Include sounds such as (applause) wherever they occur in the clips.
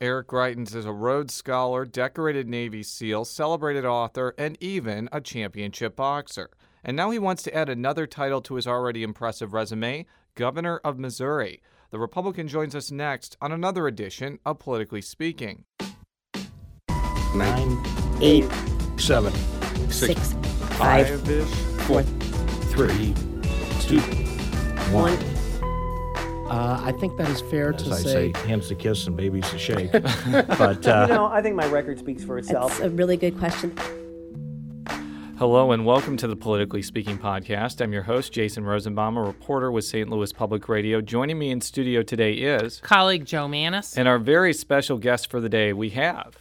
Eric Greitens is a Rhodes Scholar, decorated Navy SEAL, celebrated author, and even a championship boxer. And now he wants to add another title to his already impressive resume Governor of Missouri. The Republican joins us next on another edition of Politically Speaking. Nine, eight, seven, six, five, ish four, three, two. one. Uh, I think that is fair As to I say. say, hands to kiss and babies to shake. (laughs) but You uh, know, I think my record speaks for itself. That's a really good question. Hello and welcome to the Politically Speaking podcast. I'm your host, Jason Rosenbaum, a reporter with St. Louis Public Radio. Joining me in studio today is, colleague Jo Mannies. and our very special guest for the day, we have.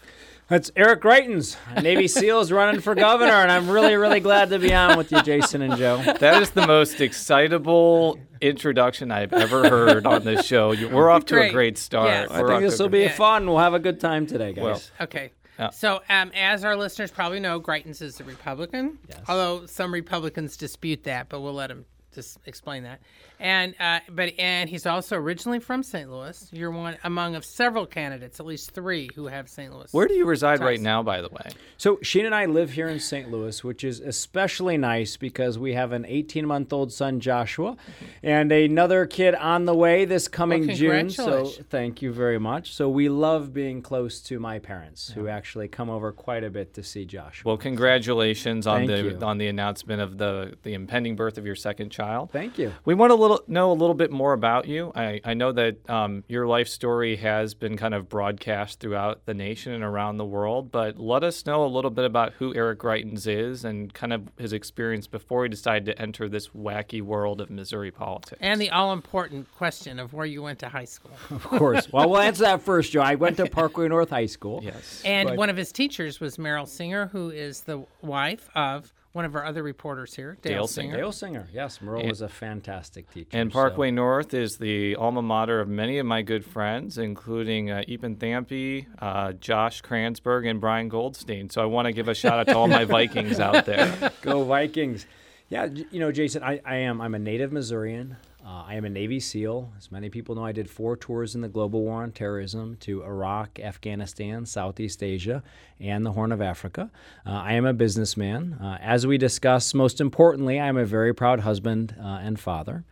That's Eric Greitens, Navy (laughs) SEALs running for governor, and I'm really, really glad to be on with you, Jason and Joe. That is the most excitable introduction I've ever heard on this show. We're off to a Great. great start. Yes. I think this a will great- be fun. We'll have a good time today, guys. Well, Okay. Yeah. So, um, as our listeners probably know, Greitens is a Republican. Yes. Although some Republicans dispute that, but we'll let him just explain that. And uh, but and he's also originally from St. Louis. You're one among of several candidates, at least three, who have St. Louis. Where do you reside right now, by the way? So Sheen and I live here in St. Louis, which is especially nice because we have an 18-month-old son, Joshua, and another kid on the way this coming Well, June. So thank you very much. So we love being close to my parents, who actually come over quite a bit to see Joshua. Well, congratulations on Thank the you. on the announcement of the the impending birth of your second child. Thank you. We want to little, know a little bit more about you. I, I know that um, your life story has been kind of broadcast throughout the nation and around the world, but let us know a little bit about who Eric Greitens is and kind of his experience before he decided to enter this wacky world of Missouri politics. and the all-important question of where you went to high school. (laughs) Of course. Well, we'll answer that first, Joe. I went to (laughs) Parkway North High School. yes. And But- one of his teachers was Meryl Singer, who is the wife of one of our other reporters here, Dale, Dale Singer. Singer. Dale Singer, yes, Merle was a fantastic teacher. And so- Parkway North is the alma mater of many of my good friends, including uh, Ethan Thampe, uh, Josh Kransberg, and Brian Goldstein. So I want to give a shout out to all my (laughs) Vikings out there. Go Vikings. Yeah, you know, Jason, I, I am. I'm a native Missourian. Uh, I am a Navy SEAL. As many people know, I did four tours in the global war on terrorism to Iraq, Afghanistan, Southeast Asia, and the Horn of Africa. Uh, I am a businessman. Uh, as we discussed, most importantly, I am a very proud husband uh, and father.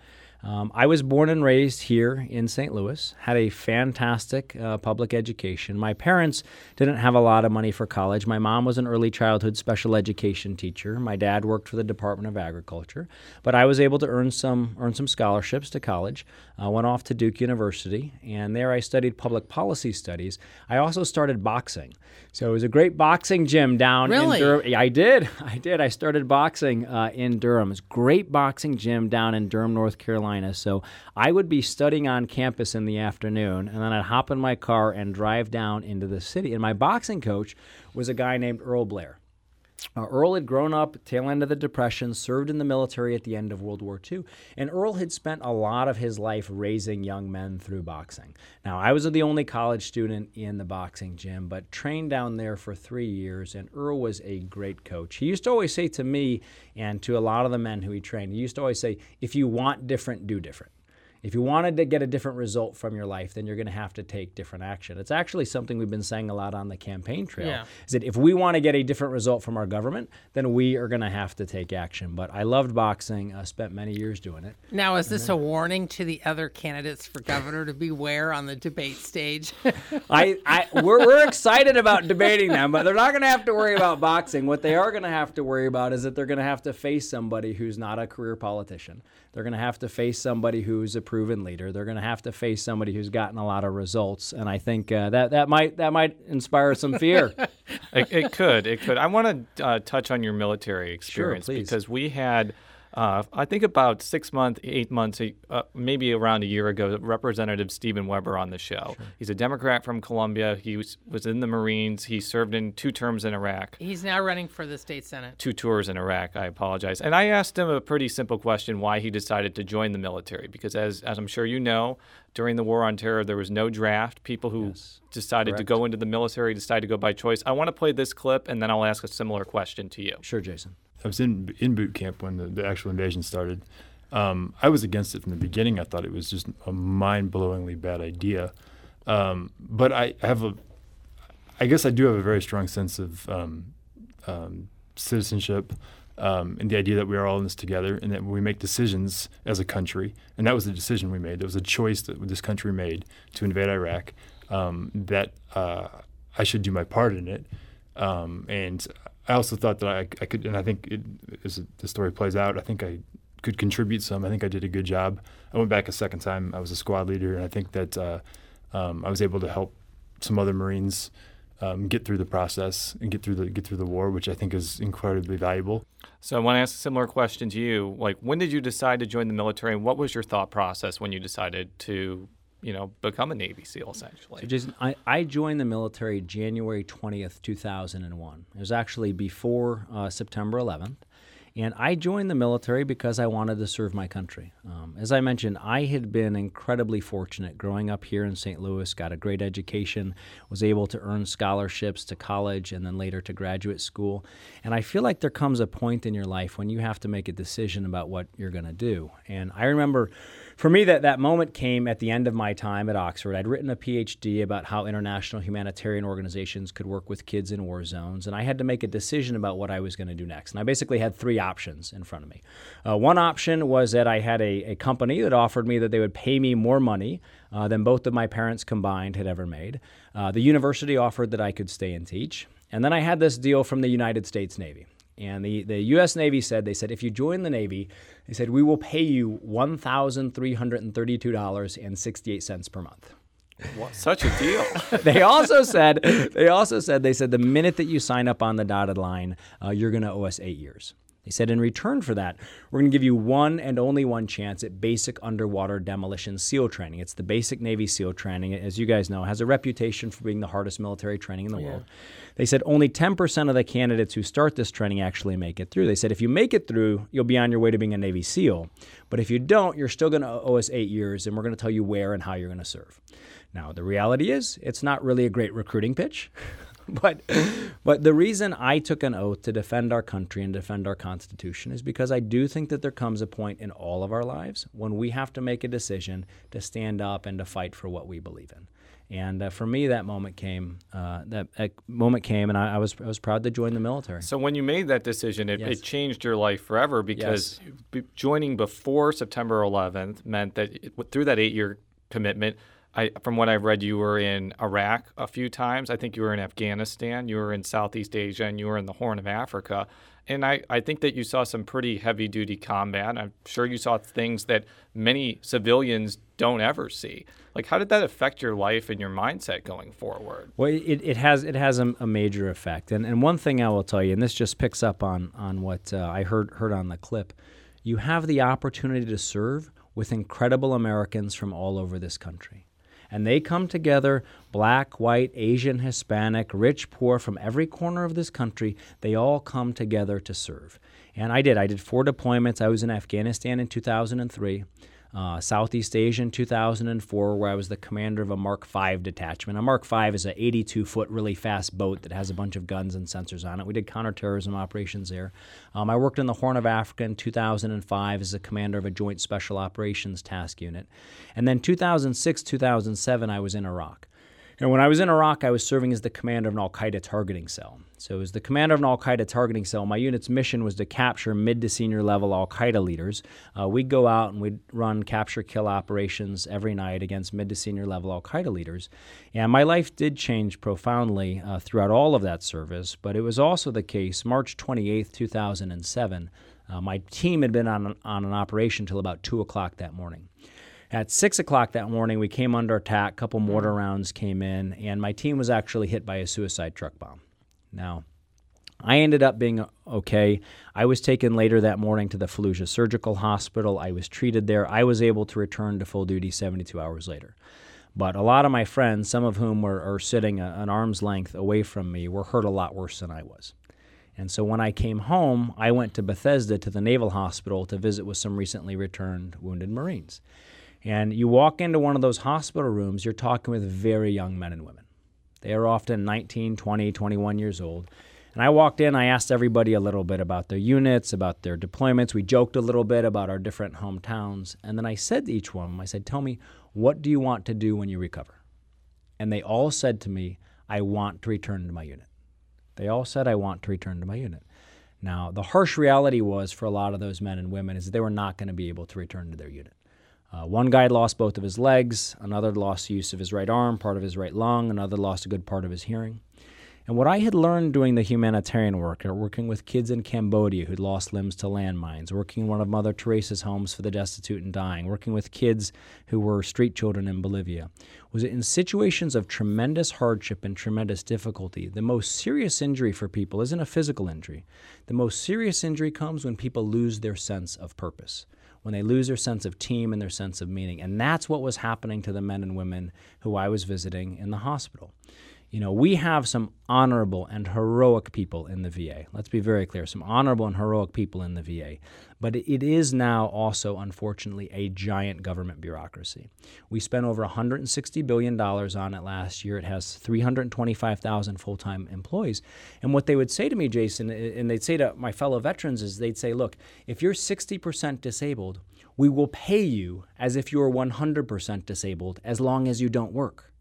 Um, I was born and raised here in St. Louis, had a fantastic uh, public education. My parents didn't have a lot of money for college. My mom was an early childhood special education teacher. My dad worked for the Department of Agriculture, but I was able to earn some earn some scholarships to college. I went off to Duke University, and there I studied public policy studies. I also started boxing, so it was a great boxing gym down Really? in Durham. I did. (laughs) I did. I started boxing uh, in Durham. It's a great boxing gym down in Durham, North Carolina. So I would be studying on campus in the afternoon, and then I'd hop in my car and drive down into the city. And my boxing coach was a guy named Earl Blair. Uh, Earl had grown up tail end of the Depression, served in the military at the end of World War II, and Earl had spent a lot of his life raising young men through boxing. Now, I was the only college student in the boxing gym, but trained down there for three years, and Earl was a great coach. He used to always say to me and to a lot of the men who he trained, he used to always say, if you want different, do different. If you wanted to get a different result from your life, then you're going to have to take different action. It's actually something we've been saying a lot on the campaign trail. Yeah. Is that if we want to get a different result from our government, then we are going to have to take action. But I loved boxing. I spent many years doing it. Now, is this a warning to the other candidates for governor to beware on the debate stage? (laughs) I, I we're, we're excited about debating them, but they're not going to have to worry about boxing. What they are going to have to worry about is that they're going to have to face somebody who's not a career politician. They're going to have to face somebody who's a proven leader. They're going to have to face somebody who's gotten a lot of results, and I think uh, that that might that might inspire some fear. (laughs) it, it could. It could. I want to uh, touch on your military experience please. because we had, uh, I think, about six months, eight months, uh, maybe around a year ago, Representative Stephen Webber on the show. Sure. He's a Democrat from Columbia. He was, was in the Marines. He served in two terms in Iraq. He's now running for the state senate. Two tours in Iraq. I apologize. And I asked him a pretty simple question: why he decided to join the military? Because as as I'm sure you know, during the war on terror, there was no draft. People who decided to go into the military decided to go by choice. I want to play this clip, and then I'll ask a similar question to you. Sure, Jason. I was in in boot camp when the, the actual invasion started. Um, I was against it from the beginning. I thought it was just a mind blowingly bad idea. Um, but I have a, I guess I do have a very strong sense of um, um, citizenship um, and the idea that we are all in this together and that we make decisions as a country. And that was the decision we made. It was a choice that this country made to invade Iraq. Um, that uh, I should do my part in it. And I also thought that I, I could, and I think it, as the story plays out, I think I could contribute some. I think I did a good job. I went back a second time. I was a squad leader, and I think that uh, um, I was able to help some other Marines um, get through the process and get through the get through the war, which I think is incredibly valuable. So I want to ask a similar question to you. Like, when did you decide to join the military, and what was your thought process when you decided to, you know, become a Navy SEAL essentially? So Jason, I, I joined the military January 20th, 2001. It was actually before uh, September 11th. And I joined the military because I wanted to serve my country. Um, as I mentioned, I had been incredibly fortunate growing up here in St. Louis, got a great education, was able to earn scholarships to college and then later to graduate school. And I feel like there comes a point in your life when you have to make a decision about what you're going to do. And I remember for me, that, that moment came at the end of my time at Oxford. I'd written a PhD about how international humanitarian organizations could work with kids in war zones, and I had to make a decision about what I was going to do next. And I basically had three options in front of me. Uh, one option was that I had a, a company that offered me that they would pay me more money uh, than both of my parents combined had ever made. Uh, the university offered that I could stay and teach. And then I had this deal from the United States Navy. And the, the U.S. Navy said, they said, if you join the Navy, they said, we will pay you $1,332.68 per month. What, such a deal. (laughs) they also said, they also said, they said, the minute that you sign up on the dotted line, uh, you're going to owe us eight years. They said, in return for that, we're going to give you one and only one chance at basic underwater demolition SEAL training. It's the basic Navy SEAL training. As you guys know, has a reputation for being the hardest military training in the world. They said only 10% of the candidates who start this training actually make it through. They said if you make it through, you'll be on your way to being a Navy SEAL. But if you don't, you're still going to owe us eight years, and we're going to tell you where and how you're going to serve. Now, the reality is, it's not really a great recruiting pitch. (laughs) (laughs) but but the reason I took an oath to defend our country and defend our Constitution is because I do think that there comes a point in all of our lives when we have to make a decision to stand up and to fight for what we believe in. And uh, for me, that moment came. Uh, that, moment came, and I, I, was I was proud to join the military. So when you made that decision, it, yes. it changed your life forever because yes. joining before September 11th meant that it, through that eight-year commitment, I, from what I've read, you were in Iraq a few times. I think you were in Afghanistan, you were in Southeast Asia, and you were in the Horn of Africa. And I, I think that you saw some pretty heavy duty combat. I'm sure you saw things that many civilians don't ever see. Like, how did that affect your life and your mindset going forward? Well, it, it has it has a, a major effect. And and one thing I will tell you, and this just picks up on on what uh, I heard heard on the clip, you have the opportunity to serve with incredible Americans from all over this country and they come together black, white, Asian, Hispanic, rich, poor, from every corner of this country. They all come together to serve. And I did. I did four deployments. I was in Afghanistan in 2003 uh, Southeast Asia in 2004, where I was the commander of a Mark V detachment. A Mark V is an 82 foot, really fast boat that has a bunch of guns and sensors on it. We did counterterrorism operations there. Um, I worked in the Horn of Africa in 2005 as the commander of a Joint Special Operations Task Unit. And then 2006, 2007, I was in Iraq. And when I was in Iraq, I was serving as the commander of an Al Qaeda targeting cell. So, as the commander of an Al Qaeda targeting cell, my unit's mission was to capture mid to senior level Al Qaeda leaders. Uh, we'd go out and we'd run capture kill operations every night against mid to senior level Al Qaeda leaders. And my life did change profoundly uh, throughout all of that service, but it was also the case March 28, 2007. Uh, my team had been on, on an operation until about 2 o'clock that morning. At six o'clock that morning, we came under attack. A couple mortar mm. rounds came in, and my team was actually hit by a suicide truck bomb. Now, I ended up being okay. I was taken later that morning to the Fallujah Surgical Hospital. I was treated there. I was able to return to full duty 72 hours later. But a lot of my friends, some of whom were are sitting a, an arm's length away from me, were hurt a lot worse than I was. And so when I came home, I went to Bethesda to the Naval Hospital to visit with some recently returned wounded Marines. And you walk into one of those hospital rooms, you're talking with very young men and women. They are often 19, 20, 21 years old. And I walked in, I asked everybody a little bit about their units, about their deployments. We joked a little bit about our different hometowns. And then I said to each one of them, I said, Tell me, what do you want to do when you recover? and they all said to me, I want to return to my unit. They all said, I want to return to my unit. Now, the harsh reality was for a lot of those men and women is that they were not going to be able to return to their unit. Uh, one guy lost both of his legs, another lost use of his right arm, part of his right lung, another lost a good part of his hearing. And what I had learned doing the humanitarian work, or working with kids in Cambodia who'd lost limbs to landmines, working in one of Mother Teresa's homes for the destitute and dying, working with kids who were street children in Bolivia, was that in situations of tremendous hardship and tremendous difficulty, the most serious injury for people isn't a physical injury. The most serious injury comes when people lose their sense of purpose when they lose their sense of team and their sense of meaning. And that's what was happening to the men and women who I was visiting in the hospital. You know, we have some honorable and heroic people in the VA. Let's be very clear some honorable and heroic people in the VA. But it is now also, unfortunately, a giant government bureaucracy. We spent over $160 billion on it last year. It has 325,000 full time employees. And what they would say to me, Jason, and they'd say to my fellow veterans, is they'd say, look, if you're 60% disabled, we will pay you as if you are 100% disabled as long as you don't work.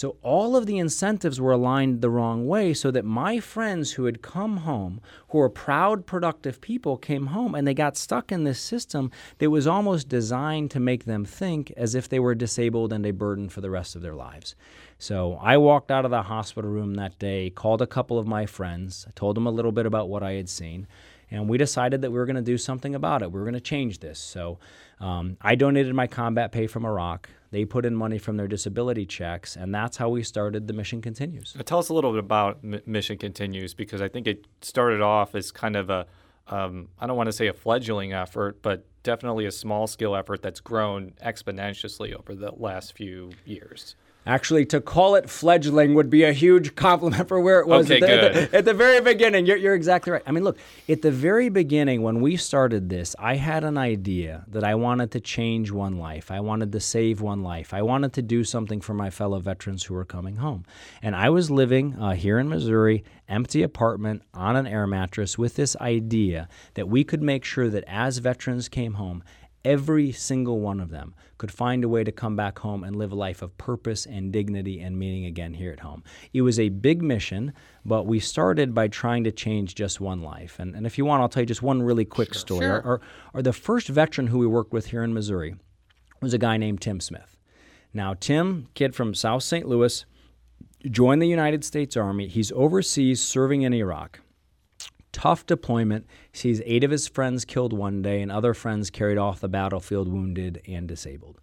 So all of the incentives were aligned the wrong way so that my friends who had come home, who were proud, productive people, came home and they got stuck in this system that was almost designed to make them think as if they were disabled and a burden for the rest of their lives. So I walked out of the hospital room that day, called a couple of my friends, told them a little bit about what I had seen, and we decided that we were going to do something about it. We were going to change this. So um, I donated my combat pay from Iraq. They put in money from their disability checks, and that's how we started the Mission Continues. Now tell us a little bit about M- Mission Continues because I think it started off as kind of a, um, I don't want to say a fledgling effort, but definitely a small scale effort that's grown exponentially over the last few years. Actually, to call it fledgling would be a huge compliment for where it was okay, at, the, at, the, at, the, very beginning. You're, you're, exactly right. I mean, look, at the very beginning, when we started this, I had an idea that I wanted to change one life. I wanted to save one life. I wanted to do something for my fellow veterans who were coming home. And I was living uh, here in Missouri, empty apartment on an air mattress with this idea that we could make sure that as veterans came home, every single one of them could find a way to come back home and live a life of purpose and dignity and meaning again here at home. It was a big mission, but we started by trying to change just one life. And, and if you want, I'll tell you just one really quick sure, story. Sure. Our, our, the first veteran who we worked with here in Missouri was a guy named Tim Smith. Now, Tim, kid from South St. Louis, joined the United States Army. He's overseas serving in Iraq tough deployment. Sees eight of his friends killed one day and other friends carried off the battlefield wounded and disabled.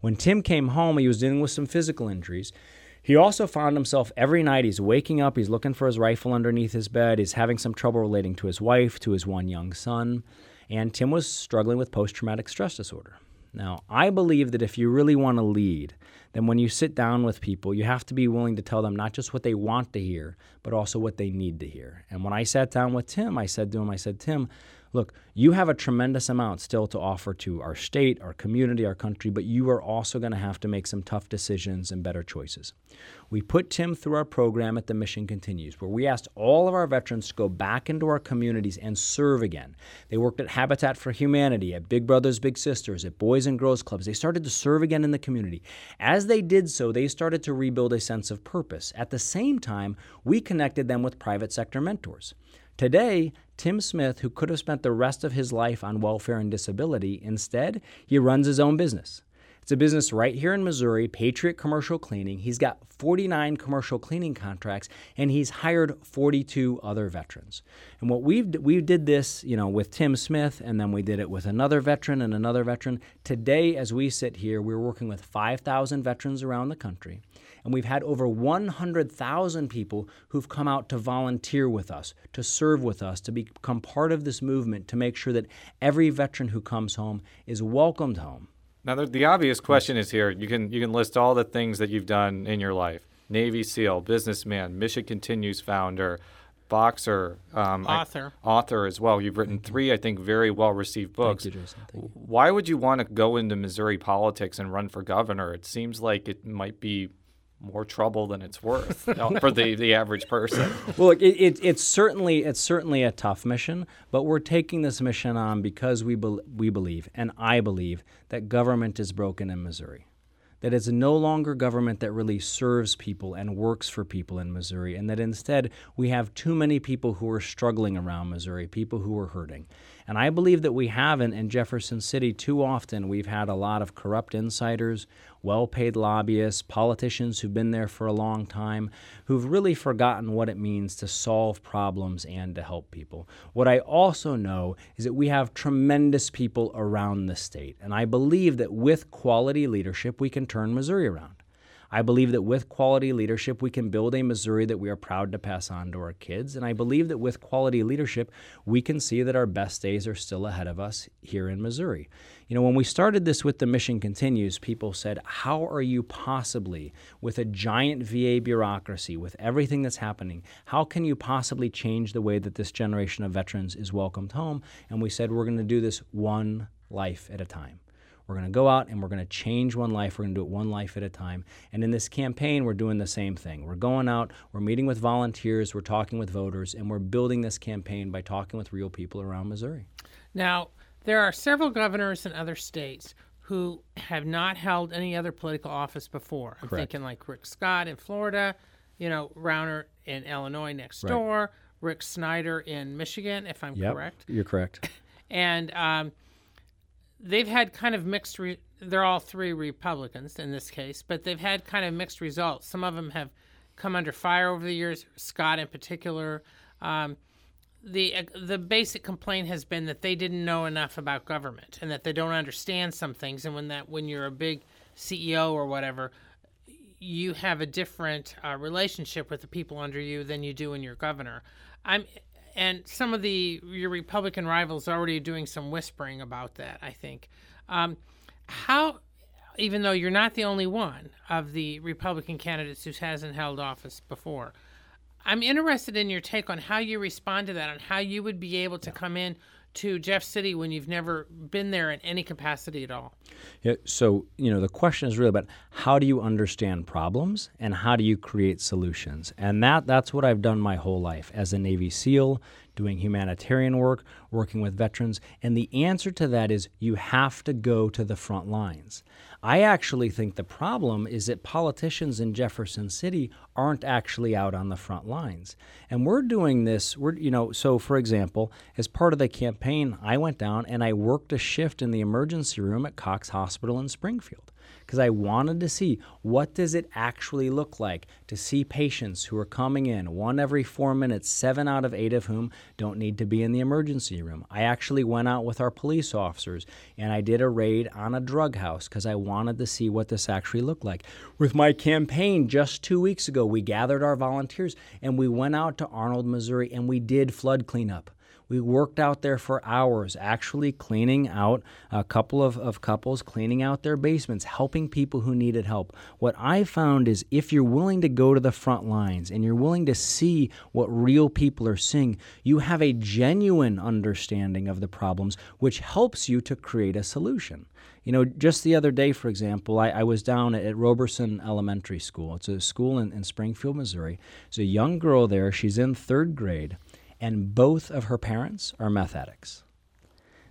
When Tim came home, he was dealing with some physical injuries. He also found himself every night, he's waking up, he's looking for his rifle underneath his bed, he's having some trouble relating to his wife, to his one young son, and Tim was struggling with post traumatic stress disorder. Now, I believe that if you really want to lead, then when you sit down with people, you have to be willing to tell them not just what they want to hear, but also what they need to hear. And when I sat down with Tim, I said to him, I said, Tim, look, you have a tremendous amount still to offer to our state, our community, our country, but you are also going to have to make some tough decisions and better choices. We put Tim through our program at the Mission Continues, where we asked all of our veterans to go back into our communities and serve again. They worked at Habitat for Humanity, at Big Brothers Big Sisters, at Boys and Girls Clubs. They started to serve again in the community. As they did so, they started to rebuild a sense of purpose. At the same time, we connected them with private sector mentors. Today, Tim Smith, who could have spent the rest of his life on welfare and disability, instead, he runs his own business. It's a business right here in Missouri, Patriot Commercial Cleaning. He's got 49 commercial cleaning contracts and he's hired 42 other veterans. And what we've we did this, you know, with Tim Smith and then we did it with another veteran and another veteran. Today as we sit here, we're working with 5,000 veterans around the country. And we've had over 100,000 people who've come out to volunteer with us, to serve with us, to become part of this movement to make sure that every veteran who comes home is welcomed home. Now, the, the obvious question is here. You can you can list all the things that you've done in your life: Navy SEAL, businessman, Mission Continues founder, boxer, um, author, I, author as well. You've written three, I think, very well received books. Thank you, Jason. Thank you. Why would you want to go into Missouri politics and run for governor? It seems like it might be more trouble than it's worth (laughs) uh, for the, the average person. Well, look, it, it, it's certainly it's certainly a tough mission, but we're taking this mission on because we be, we believe, and I believe, that government is broken in Missouri that it's no longer government that really serves people and works for people in Missouri, and that instead we have too many people who are struggling around Missouri, people who are hurting. And I believe that we haven't in Jefferson City too often. We've had a lot of corrupt insiders, well paid lobbyists, politicians who've been there for a long time, who've really forgotten what it means to solve problems and to help people. What I also know is that we have tremendous people around the state. And I believe that with quality leadership, we can turn Missouri around. I believe that with quality leadership, we can build a Missouri that we are proud to pass on to our kids. And I believe that with quality leadership, we can see that our best days are still ahead of us here in Missouri. You know, when we started this with the Mission Continues, people said, How are you possibly, with a giant VA bureaucracy, with everything that's happening, how can you possibly change the way that this generation of veterans is welcomed home? And we said, We're going to do this one life at a time. We're going to go out and we're going to change one life. We're going to do it one life at a time. And in this campaign, we're doing the same thing. We're going out, we're meeting with volunteers, we're talking with voters, and we're building this campaign by talking with real people around Missouri. Now, there are several governors in other states who have not held any other political office before. I'm Correct. thinking like Rick Scott in Florida, you know, Rauner in Illinois next Right. door, Rick Snyder in Michigan, if I'm correct. You're correct. (laughs) and um, they've had kind of mixed. Re- they're all three Republicans in this case, but they've had kind of mixed results. Some of them have come under fire over the years. Scott, in particular, um, the the basic complaint has been that they didn't know enough about government and that they don't understand some things. And when that when you're a big CEO or whatever, you have a different uh, relationship with the people under you than you do when you're governor. I'm, and some of the your Republican rivals are already doing some whispering about that. I think. Um, how, even though you're not the only one of the Republican candidates who hasn't held office before, I'm interested in your take on how you respond to that, and how you would be able to come in to Jeff City when you've never been there in any capacity at all. Yeah, so, you know, the question is really about how do you understand problems and how do you create solutions? And that that's what I've done my whole life as a Navy SEAL, doing humanitarian work, working with veterans. And the answer to that is you have to go to the front lines. I actually think the problem is that politicians in Jefferson City aren't actually out on the front lines. And we're doing this, we're you know, so for example, as part of the campaign, I went down and I worked a shift in the emergency room at Cox Hospital in Springfield because I wanted to see what does it actually look like to see patients who are coming in one every 4 minutes, 7 out of 8 of whom don't need to be in the emergency room. I actually went out with our police officers and I did a raid on a drug house cuz I wanted to see what this actually looked like. With my campaign just 2 weeks ago, we gathered our volunteers and we went out to Arnold, Missouri and we did flood cleanup. We worked out there for hours, actually cleaning out a couple of, of couples, cleaning out their basements, helping people who needed help. What I found is if you're willing to go to the front lines and you're willing to see what real people are seeing, you have a genuine understanding of the problems, which helps you to create a solution. You know, just the other day, for example, I, I was down at, at Robberson Elementary School. It's a school in, in Springfield, Missouri. There's a young girl there. She's in third grade and both of her parents are meth addicts.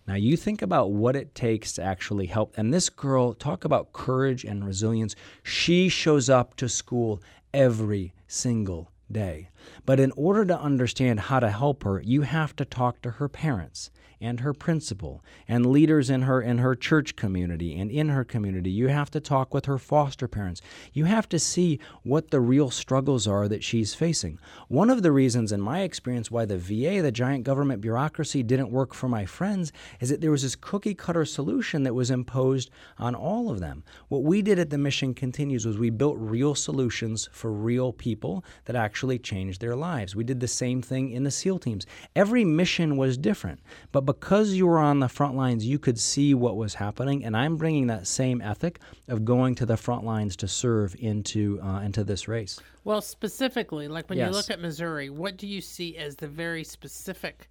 Now, you think about what it takes to actually help. And this girl, talk about courage and resilience. She shows up to school every single day. But in order to understand how to help her, you have to talk to her parents and her principal and leaders in her in her church community and in her community. You have to talk with her foster parents. You have to see what the real struggles are that she's facing. One of the reasons in my experience why the VA, the giant government bureaucracy didn't work for my friends is that there was this cookie cutter solution that was imposed on all of them. What we did at the Mission Continues was we built real solutions for real people that actually changed their lives. We did the same thing in the SEAL teams. Every mission was different, but because you were on the front lines, you could see what was happening. And I'm bringing that same ethic of going to the front lines to serve into uh, into this race. Well, specifically, like when Yes. you look at Missouri, what do you see as the very specific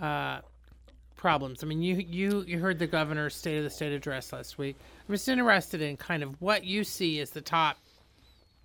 uh, problems? I mean, you you you heard the governor's State of the State address last week. I'm just interested in kind of what you see as the top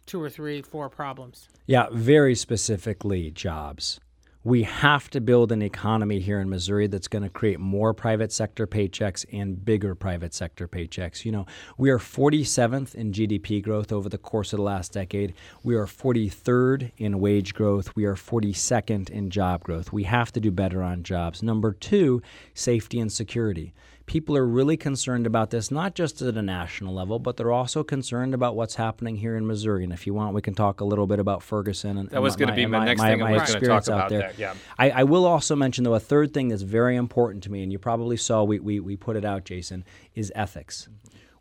two or three, four problems. Yeah, very specifically jobs. We have to build an economy here in Missouri that's going to create more private sector paychecks and bigger private sector paychecks. You know, we are 47th in GDP growth over the course of the last decade. We are 43rd in wage growth. We are 42nd in job growth. We have to do better on jobs. Number two, safety and security people are really concerned about this, not just at a national level, but they're also concerned about what's happening here in Missouri. And if you want, we can talk a little bit about Ferguson. And that was going to be my, my next my, thing. My, I was going to talk about there. that. Yeah. I, I, will also mention though a third thing that's very important to me, and you probably saw we we, we put it out, Jason, is ethics.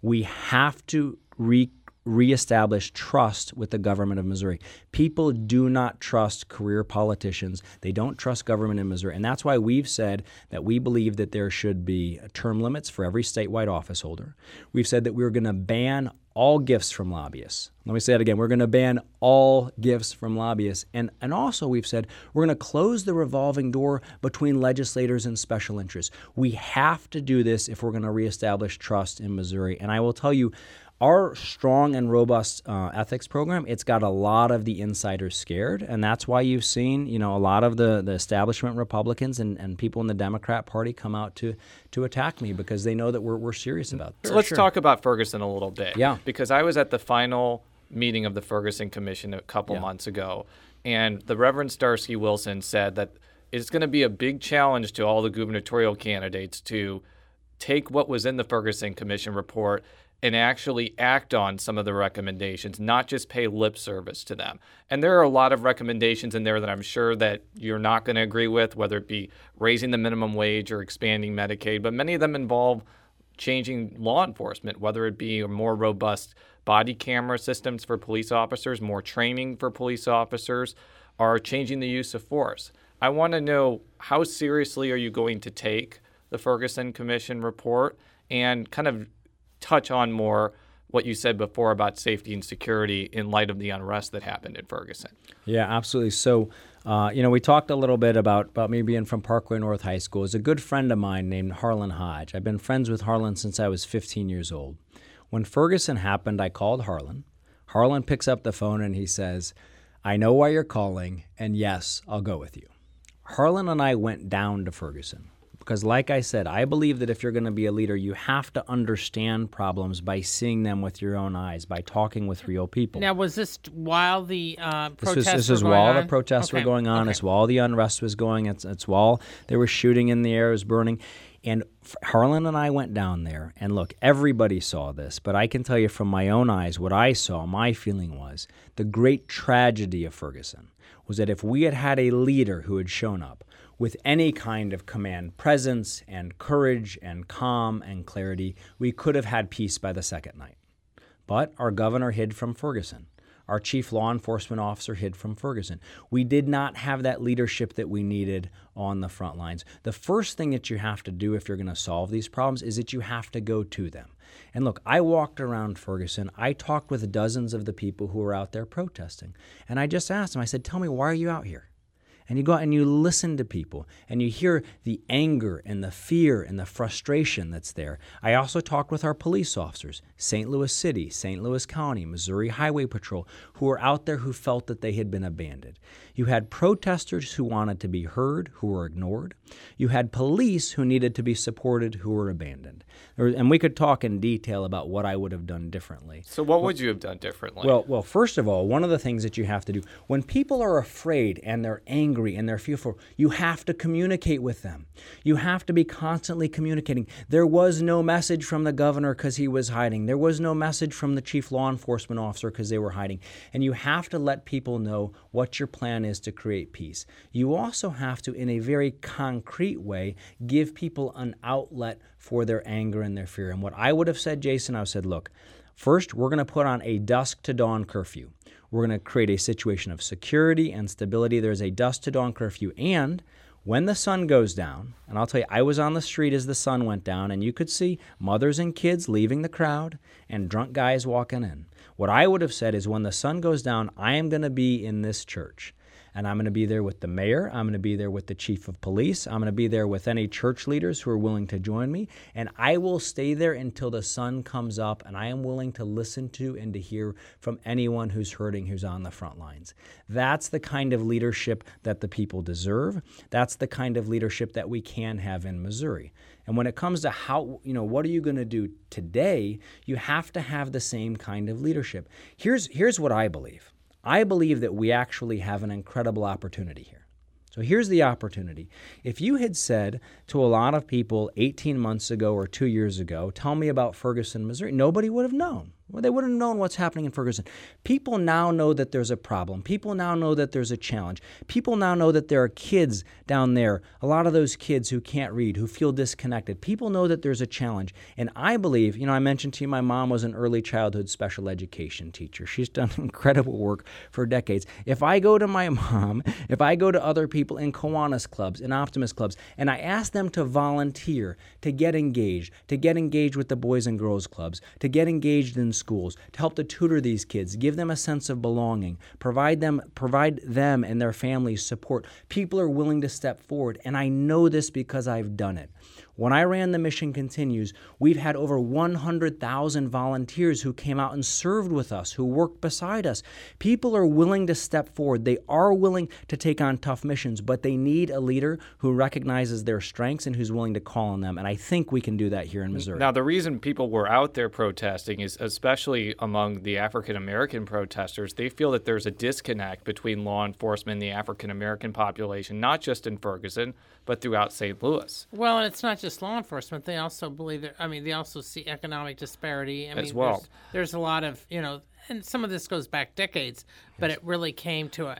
We have to re reestablish trust with the government of Missouri. People do not trust career politicians. They don't trust government in Missouri. And that's why we've said that we believe that there should be term limits for every statewide office holder. We've said that we're going to ban all gifts from lobbyists. Let me say that again. We're going to ban all gifts from lobbyists. And, and also, we've said we're going to close the revolving door between legislators and special interests. We have to do this if we're going to reestablish trust in Missouri. And I will tell you, our strong and robust uh, ethics program it's got a lot of the insiders scared and that's why you've seen you know a lot of the, the establishment republicans and, and people in the democrat party come out to to attack me because they know that we're, we're serious about this so let's sure. talk about ferguson a little bit yeah because i was at the final meeting of the ferguson commission a couple yeah. months ago and the reverend starsky wilson said that it's going to be a big challenge to all the gubernatorial candidates to take what was in the ferguson commission report and actually act on some of the recommendations, not just pay lip service to them. And there are a lot of recommendations in there that I'm sure that you're not going to agree with, whether it be raising the minimum wage or expanding Medicaid, but many of them involve changing law enforcement, whether it be more robust body camera systems for police officers, more training for police officers, or changing the use of force. I want to know how seriously are you going to take the Ferguson Commission report and kind of touch on more what you said before about safety and security in light of the unrest that happened in Ferguson. Yeah, absolutely. So, uh, you know, we talked a little bit about, about me being from Parkway North High School. It's a good friend of mine named Harlan Hodge. I've been friends with Harlan since I was 15 years old. When Ferguson happened, I called Harlan. Harlan picks up the phone and he says, I know why you're calling, and yes, I'll go with you. Harlan and I went down to Ferguson. Because, like I said, I believe that if you're going to be a leader, you have to understand problems by seeing them with your own eyes, by talking with real people. Now, was this while the uh, protests this was, this were was going while on? the protests okay. were going on. Okay. It's while the unrest was going. It's, it's while they were shooting in the air, it was burning. And Harlan and I went down there, and look, everybody saw this, but I can tell you from my own eyes what I saw, my feeling was the great tragedy of Ferguson was that if we had had a leader who had shown up, with any kind of command presence and courage and calm and clarity, we could have had peace by the second night. But our governor hid from Ferguson. Our chief law enforcement officer hid from Ferguson. We did not have that leadership that we needed on the front lines. The first thing that you have to do if you're going to solve these problems is that you have to go to them. And look, I walked around Ferguson. I talked with dozens of the people who were out there protesting. And I just asked them, I said, Tell me, why are you out here? And you go out and you listen to people and you hear the anger and the fear and the frustration that's there. I also talked with our police officers, St. Louis City, St. Louis County, Missouri Highway Patrol, who were out there who felt that they had been abandoned. You had protesters who wanted to be heard, who were ignored. You had police who needed to be supported, who were abandoned. And we could talk in detail about what I would have done differently. So, what would you have done differently? Well, well, first of all, one of the things that you have to do when people are afraid and they're angry and they're fearful, you have to communicate with them. You have to be constantly communicating. There was no message from the governor because he was hiding. There was no message from the chief law enforcement officer because they were hiding. And you have to let people know what your plan is to create peace. You also have to, in a very concrete way, give people an outlet for their anger and their fear. And what I would have said, Jason, I would have said, look, first, we're going to put on a dusk to dawn curfew. We're going to create a situation of security and stability. There's a dusk to dawn curfew. And when the sun goes down, and I'll tell you, I was on the street as the sun went down, and you could see mothers and kids leaving the crowd and drunk guys walking in. What I would have said is when the sun goes down, I am going to be in this church. And I'm going to be there with the mayor. I'm going to be there with the chief of police. I'm going to be there with any church leaders who are willing to join me. And I will stay there until the sun comes up. And I am willing to listen to and to hear from anyone who's hurting, who's on the front lines. That's the kind of leadership that the people deserve. That's the kind of leadership that we can have in Missouri. And when it comes to how, you know, what are you going to do today, you have to have the same kind of leadership. Here's, here's what I believe I believe that we actually have an incredible opportunity here. So here's the opportunity. If you had said to a lot of people 18 months ago or two years ago, tell me about Ferguson, Missouri, nobody would have known. Well, they wouldn't have known what's happening in Ferguson. People now know that there's a problem. People now know that there's a challenge. People now know that there are kids down there, a lot of those kids who can't read, who feel disconnected. People know that there's a challenge. And I believe, you know, I mentioned to you my mom was an early childhood special education teacher. She's (laughs) done incredible work for decades. If I go to my (laughs) mom, if I go to other people in Kiwanis clubs, in Optimist clubs, and I ask them to volunteer, to get engaged, to get engaged with the Boys and Girls Clubs, to get engaged in schools to help to tutor these kids, give them a sense of belonging, provide them provide them and their families support. People are willing to step forward, and I know this because I've done it. When I ran the Mission Continues, we've had over 100,000 volunteers who came out and served with us, who worked beside us. People are willing to step forward. They are willing to take on tough missions, but they need a leader who recognizes their strengths and who's willing to call on them. And I think we can do that here in Missouri. Now, the reason people were out there protesting is, especially among the African American protesters, they feel that there's a disconnect between law enforcement and the African American population, not just in Ferguson, but throughout St. Louis. Well, and it's not just law enforcement. They also believe that, I mean, they also see economic disparity. I As mean, well. There's, there's a lot of, you know, and some of this goes back decades, but it really came to a,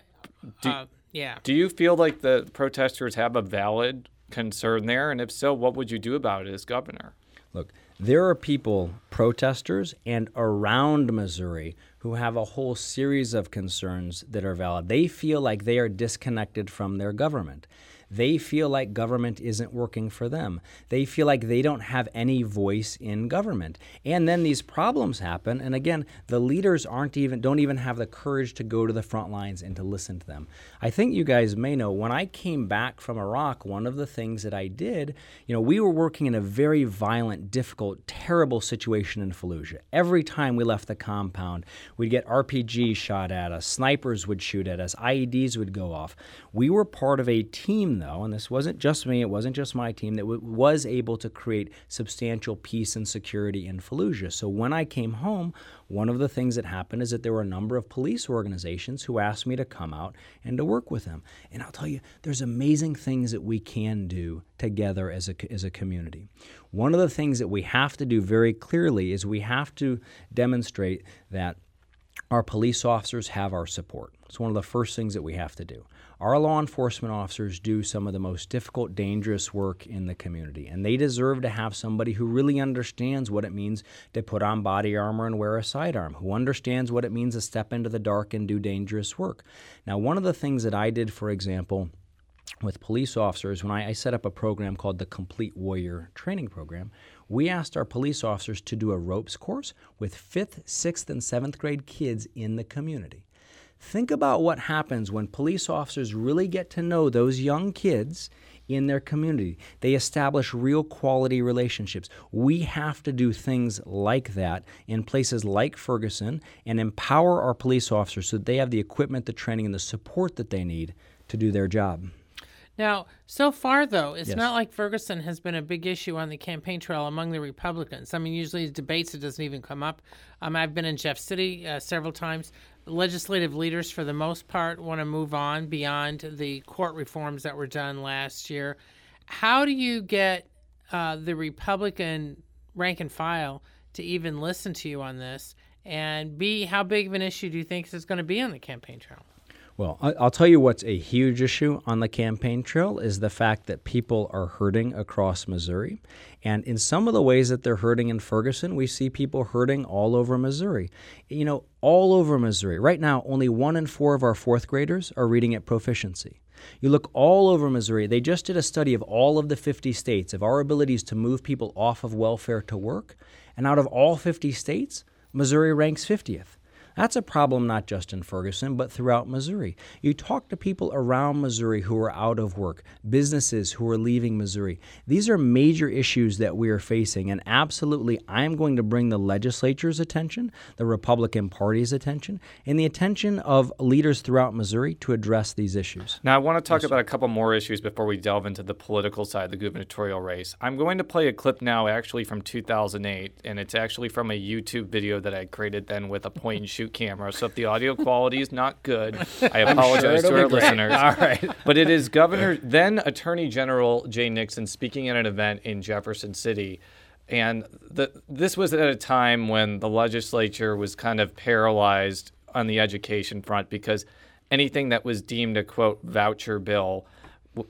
uh, yeah. Do you feel like the protesters have a valid concern there? And if so, what would you do about it as governor? Look, there are people, protesters, and around Missouri who have a whole series of concerns that are valid. They feel like they are disconnected from their government. They feel like government isn't working for them. They feel like they don't have any voice in government. And then these problems happen, and again, the leaders aren't even don't even have the courage to go to the front lines and to listen to them. I think you guys may know when I came back from Iraq, one of the things that I did, you know, we were working in a very violent, difficult, terrible situation in Fallujah. Every time we left the compound, we'd get RPGs shot at us, snipers would shoot at us, IEDs would go off. We were part of a team though, and this wasn't just me, it wasn't just my team, that w- was able to create substantial peace and security in Fallujah. So when I came home, one of the things that happened is that there were a number of police organizations who asked me to come out and to work with them. And I'll tell you, there's amazing things that we can do together as a, as a community. One of the things that we have to do very clearly is we have to demonstrate that our police officers have our support. It's one of the first things that we have to do. Our law enforcement officers do some of the most difficult, dangerous work in the community, and they deserve to have somebody who really understands what it means to put on body armor and wear a sidearm, who understands what it means to step into the dark and do dangerous work. Now, one of the things that I did, for example, with police officers when I, I, set up a program called the Complete Warrior Training Program. We asked our police officers to do a ropes course with fifth, sixth, and seventh grade kids in the community. Think about what happens when police officers really get to know those young kids in their community. They establish real quality relationships. We have to do things like that in places like Ferguson and empower our police officers so that they have the equipment, the training, and the support that they need to do their job. Now, so far, though, it's Yes. not like Ferguson has been a big issue on the campaign trail among the Republicans. I mean, usually debates, it doesn't even come up. Um, I've been in Jeff City uh, several times. Legislative leaders, for the most part, want to move on beyond the court reforms that were done last year. How do you get uh, the Republican rank and file to even listen to you on this? And B, how big of an issue do you think this is going to be on the campaign trail? Well, I'll tell you what's a huge issue on the campaign trail is the fact that people are hurting across Missouri. And in some of the ways that they're hurting in Ferguson, we see people hurting all over Missouri. You know, all over Missouri. Right now, only one in four of our fourth graders are reading at proficiency. You look all over Missouri, they just did a study of all of the 50 states, of our abilities to move people off of welfare to work. And out of all 50 states, Missouri ranks 50th. That's a problem not just in Ferguson, but throughout Missouri. You talk to people around Missouri who are out of work, businesses who are leaving Missouri. These are major issues that we are facing, and absolutely, I'm going to bring the legislature's attention, the Republican Party's attention, and the attention of leaders throughout Missouri to address these issues. Now, I want to talk about a couple more issues before we delve into the political side of the gubernatorial race. I'm going to play a clip now, actually from 2008, and it's actually from a YouTube video that I created then with a point and shoot camera. So if the audio (laughs) quality is not good, I apologize to our listeners. All right. But it is Governor, then Attorney General Jay Nixon speaking at an event in Jefferson City. And the, this was at a time when the legislature was kind of paralyzed on the education front because anything that was deemed a quote voucher bill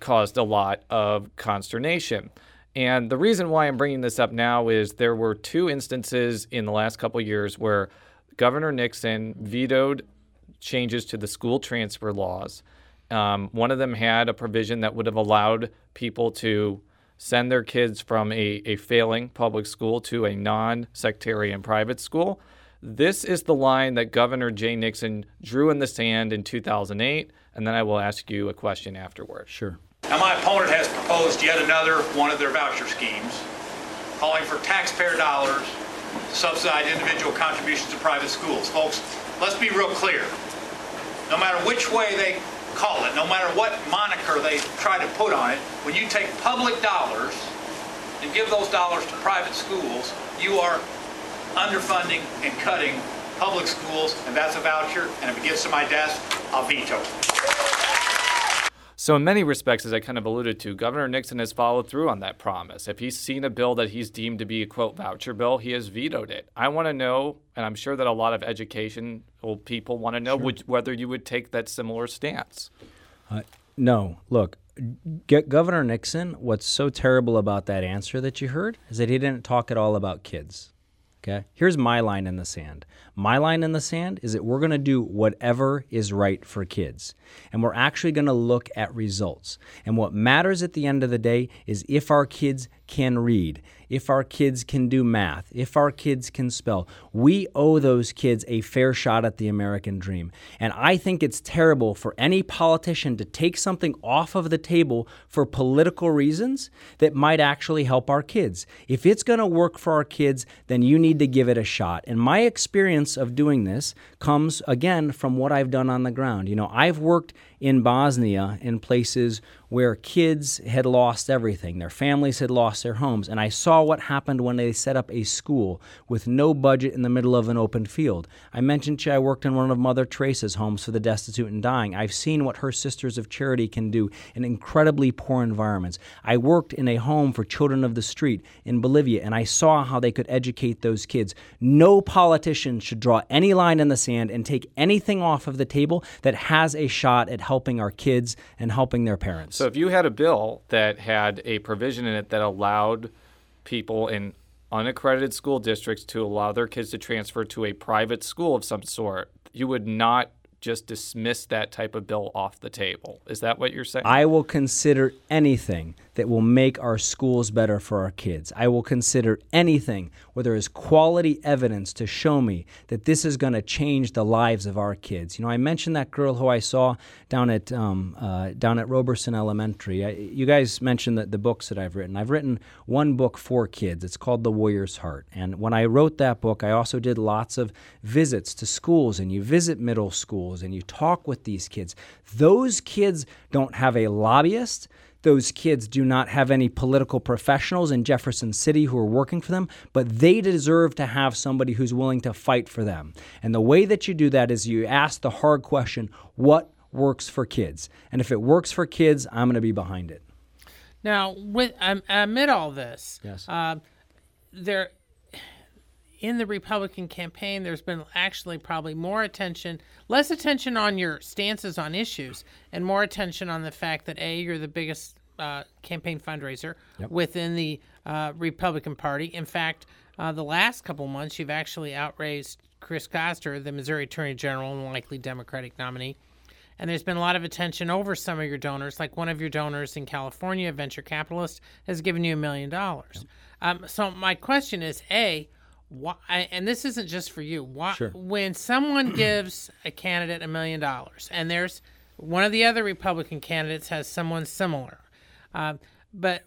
caused a lot of consternation. And the reason why I'm bringing this up now is there were two instances in the last couple of years where Governor Nixon vetoed changes to the school transfer laws. Um, one of them had a provision that would have allowed people to send their kids from a, a failing public school to a non sectarian private school. This is the line that Governor Jay Nixon drew in the sand in 2008, and then I will ask you a question afterward. Sure. Now, my opponent has proposed yet another one of their voucher schemes, calling for taxpayer dollars to subsidize individual contributions to private schools. Folks, let's be real clear. No matter which way they call it, no matter what moniker they try to put on it, when you take public dollars and give those dollars to private schools, you are underfunding and cutting public schools, and that's a voucher, and if it gets to my desk, I'll veto it. So, in many respects, as I kind of alluded to, Governor Nixon has followed through on that promise. If he's seen a bill that he's deemed to be a quote voucher bill, he has vetoed it. I want to know, and I'm sure that a lot of educational people want to know would, whether you would take that similar stance. Uh, no, look, G- Governor Nixon, what's so terrible about that answer that you heard is that he didn't talk at all about kids. Okay? Here's my line in the sand. My line in the sand is that we're going to do whatever is right for kids. And we're actually going to look at results. And what matters at the end of the day is if our kids can read, if our kids can do math, if our kids can spell. We owe those kids a fair shot at the American dream. And I think it's terrible for any politician to take something off of the table for political reasons that might actually help our kids. If it's going to work for our kids, then you need to give it a shot. And my experience of doing this comes again from what I've done on the ground. You know, I've worked in Bosnia in places where kids had lost everything. Their families had lost their homes. And I saw what happened when they set up a school with no budget in the middle of an open field. I mentioned I worked in one of Mother Teresa's homes for the destitute and dying. I've seen what her Sisters of Charity can do in incredibly poor environments. I worked in a home for children of the street in Bolivia, and I saw how they could educate those kids. No politician should draw any line in the sand and take anything off of the table that has a shot at helping our kids and helping their parents. So, if you had a bill that had a provision in it that allowed people in unaccredited school districts to allow their kids to transfer to a private school of some sort, you would not just dismiss that type of bill off the table. Is that what you're saying? I will consider anything that will make our schools better for our kids. I will consider anything where there is quality evidence to show me that this is going to change the lives of our kids. You know, I mentioned that girl who I saw down at um, uh, down at Robberson Elementary. I, you guys mentioned the, the books that I've written. I've written one book for kids. It's called The Warrior's Heart. And when I wrote that book, I also did lots of visits to schools, and you visit middle schools and you talk with these kids. Those kids don't have a lobbyist those kids do not have any political professionals in Jefferson City who are working for them, but they deserve to have somebody who's willing to fight for them. And the way that you do that is you ask the hard question what works for kids? And if it works for kids, I'm going to be behind it. Now, with um, amid all this, Yes. uh, there in the Republican campaign, there's been actually probably more attention, less attention on your stances on issues, and more attention on the fact that a you're the biggest uh, campaign fundraiser within the uh, Republican Party. In fact, uh, the last couple months, you've actually outraised Chris Koster, the Missouri Attorney General and likely Democratic nominee. And there's been a lot of attention over some of your donors. Like one of your donors in California, a venture capitalist, has given you a million dollars. Um, so my question is, a, Why, and this isn't just for you. Why, Sure. When someone (clears throat) gives a candidate a million dollars, and there's one of the other Republican candidates has someone similar, uh, but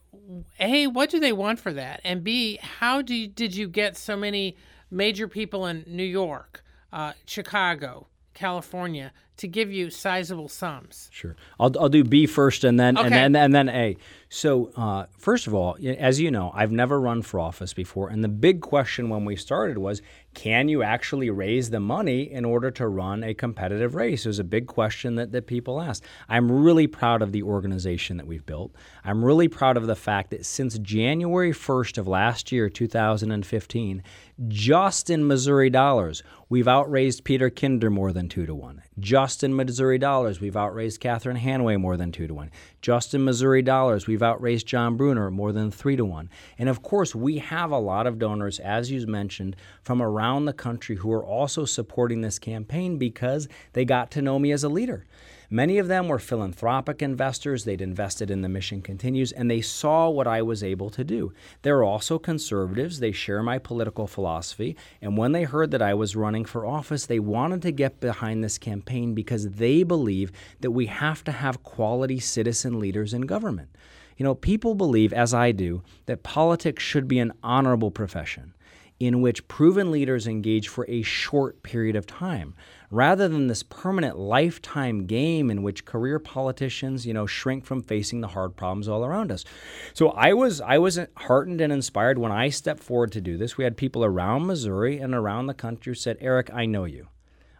a, what do they want for that? And b, how do you, did you get so many major people in New York, uh, Chicago, California to give you sizable sums? Sure. I'll, I'll do B first and then and then and then A. So uh, first of all, as you know, I've never run for office before, and the big question when we started was, can you actually raise the money in order to run a competitive race? It was a big question that, that people asked. I'm really proud of the organization that we've built. I'm really proud of the fact that since January 1st of last year, 2015, just in Missouri dollars, we've outraised Peter Kinder more than two to one. Just in Missouri dollars, we've outraised Catherine Hanaway more than two to one. Just in Missouri dollars, we've outraised John Brunner more than three to one. And of course, we have a lot of donors, as you mentioned, from around the country who are also supporting this campaign because they got to know me as a leader. Many of them were philanthropic investors. They'd invested in the mission continues and they saw what I was able to do. They're also conservatives. They share my political philosophy. And when they heard that I was running for office, they wanted to get behind this campaign because they believe that we have to have quality citizen leaders in government. You know, people believe, as I do, that politics should be an honorable profession in which proven leaders engage for a short period of time rather than this permanent lifetime game in which career politicians you know shrink from facing the hard problems all around us. So i was i was heartened and inspired when i stepped forward to do this. We had people around missouri and around the country who said eric i know you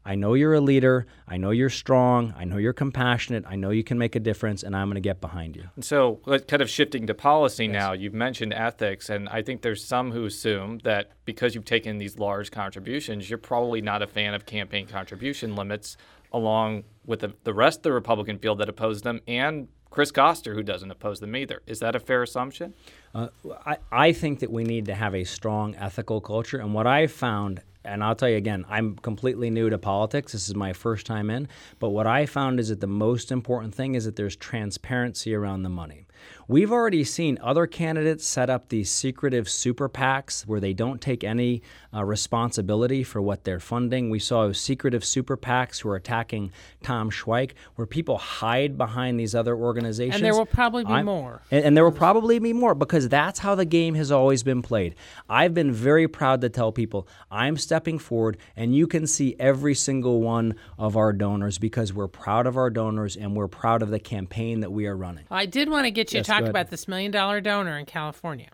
I know you're a leader. I know you're strong. I know you're compassionate. I know you can make a difference, and I'm going to get behind you. And so, kind of shifting to policy now, you've mentioned ethics, and I think there's some who assume that because you've taken these large contributions, you're probably not a fan of campaign contribution limits, along with the, the rest of the Republican field that oppose them, and Chris Koster, who doesn't oppose them either. Is that a fair assumption? Uh, I, I think that we need to have a strong ethical culture. And what I've found, and I'll tell you again, I'm completely new to politics. This is my first time in. But what I found is that the most important thing is that there's transparency around the money. We've already seen other candidates set up these secretive super PACs where they don't take any uh, responsibility for what they're funding. We saw secretive super PACs who are attacking Tom Schweich, where people hide behind these other organizations. And there will probably be I'm- more. and, and there will probably be more because that's how the game has always been played. I've been very proud to tell people I'm stepping forward, and you can see every single one of our donors because we're proud of our donors and we're proud of the campaign that we are running. I did want to get you Yes, to talk about this million dollar donor in California.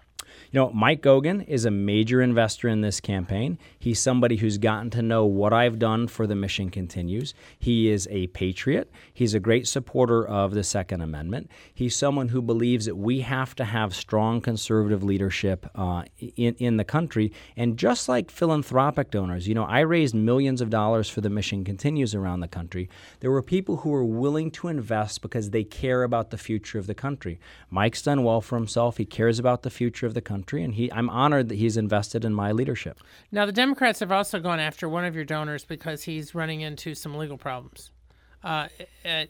You know, Mike Goguen is a major investor in this campaign. He's somebody who's gotten to know what I've done for the mission continues. He is a patriot. He's a great supporter of the Second Amendment. He's someone who believes that we have to have strong conservative leadership uh, in, in the country. And just like philanthropic donors, you know, I raised millions of dollars for the mission continues around the country. There were people who were willing to invest because they care about the future of the country. Mike's done well for himself. He cares about the future of the country, and he, I'm honored that he's invested in my leadership. Now, the Democrats have also gone after one of your donors because he's running into some legal problems. Uh, uh,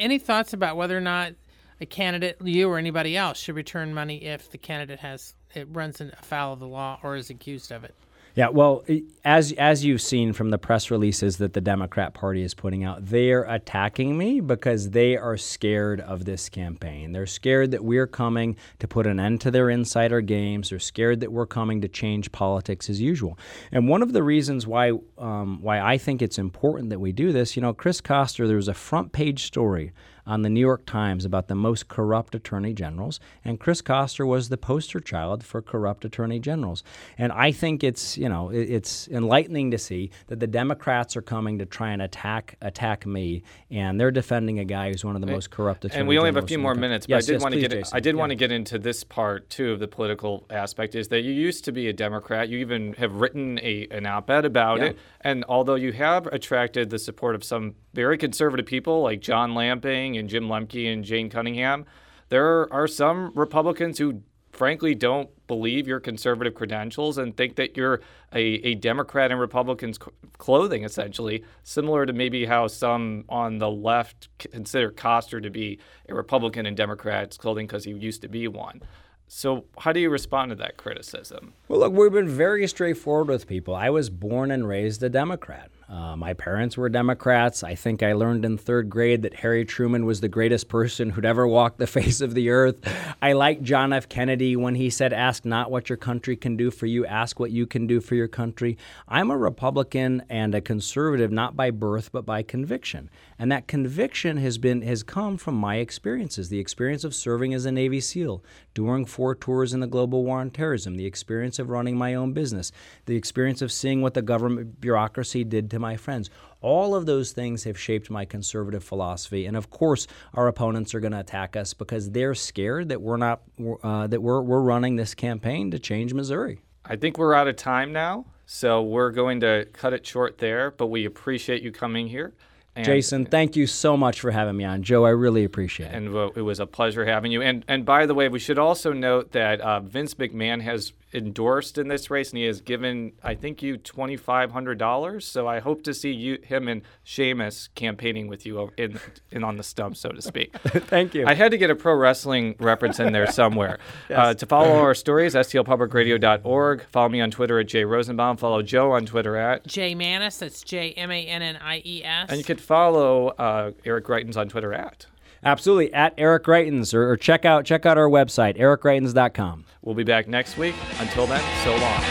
any thoughts about whether or not a candidate, you or anybody else, should return money if the candidate has it runs afoul of the law or is accused of it? Yeah, well, as as you've seen from the press releases that the Democrat Party is putting out, they're attacking me because they are scared of this campaign. They're scared that we're coming to put an end to their insider games. They're scared that we're coming to change politics as usual. And one of the reasons why um, why I think it's important that we do this, you know, Chris Koster, there was a front page story on the New York Times about the most corrupt attorney generals, and Chris Koster was the poster child for corrupt attorney generals. And I think it's you know it's enlightening to see that the Democrats are coming to try and attack attack me, and they're defending a guy who's one of the most corrupt attorney. And we only have a few more minutes, but Yes, I did yes, want to get Jason. I did Yeah. want to get into this part too of the political aspect is that you used to be a Democrat. You even have written a an op-ed about Yeah. it. And although you have attracted the support of some very conservative people like John Lamping and Jim Lembke and Jane Cunningham, there are some Republicans who frankly don't believe your conservative credentials and think that you're a, a Democrat in Republicans' clothing, essentially, similar to maybe how some on the left consider Koster to be a Republican in Democrats' clothing because he used to be one. So, how do you respond to that criticism? Well, look, we've been very straightforward with people. I was born and raised a Democrat. Uh, my parents were Democrats. I think I learned in third grade that Harry Truman was the greatest person who'd ever walked the (laughs) face of the earth. I liked John F. Kennedy when he said, Ask not what your country can do for you, ask what you can do for your country. I'm a Republican and a conservative, not by birth, but by conviction. And that conviction has been has come from my experiences, the experience of serving as a Navy SEAL, doing four tours in the global war on terrorism, the experience of running my own business, the experience of seeing what the government bureaucracy did to my friends. All of those things have shaped my conservative philosophy, and of course, our opponents are going to attack us because they're scared that we're not uh, that we're we're running this campaign to change Missouri. I think we're out of time now, so we're going to cut it short there. But we appreciate you coming here. And, Jason, thank you so much for having me on. Jo, I really appreciate it. And uh, it was a pleasure having you. And and by the way, we should also note that uh, Vince McMahon has endorsed in this race, and he has given, I think, you twenty five hundred dollars. So I hope to see you, him, and Sheamus campaigning with you in, in on the stump, so to speak. (laughs) Thank you. I had to get a pro wrestling reference in there somewhere. (laughs) yes. uh, to follow our stories, stlpublicradio.org. Follow me on Twitter at Jay Rosenbaum. Follow Jo on Twitter at Jay Mannies. That's J M A N N I E S. And you could follow uh, Eric Greitens on Twitter at. Absolutely, at Eric Greitens, or, or check out check out our website, ericgreitens.com. We'll be back next week. Until then, so long.